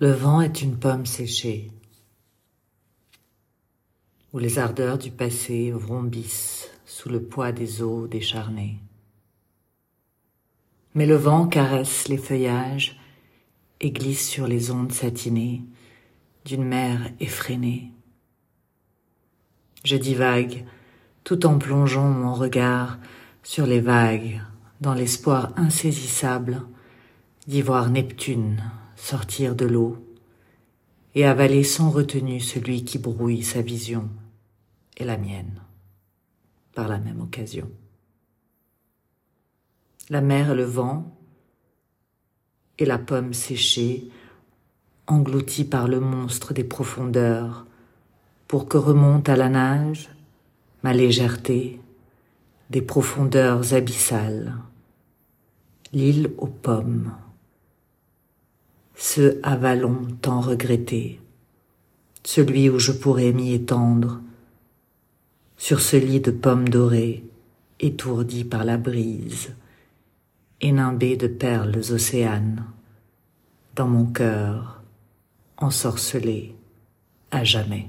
Le vent est une pomme séchée, où les ardeurs du passé vrombissent sous le poids des eaux décharnées. Mais le vent caresse les feuillages et glisse sur les ondes satinées d'une mer effrénée. Je divague tout en plongeant mon regard sur les vagues dans l'espoir insaisissable d'y voir Neptune sortir de l'eau et avaler sans retenue celui qui brouille sa vision et la mienne par la même occasion. La mer et le vent et la pomme séchée, engloutie par le monstre des profondeurs, pour que remonte à la nage ma légèreté des profondeurs abyssales, l'île aux pommes ce avalon tant regretté, celui où je pourrais m'y étendre, sur ce lit de pommes dorées, étourdi par la brise, et nimbé de perles océanes, dans mon cœur, ensorcelé à jamais.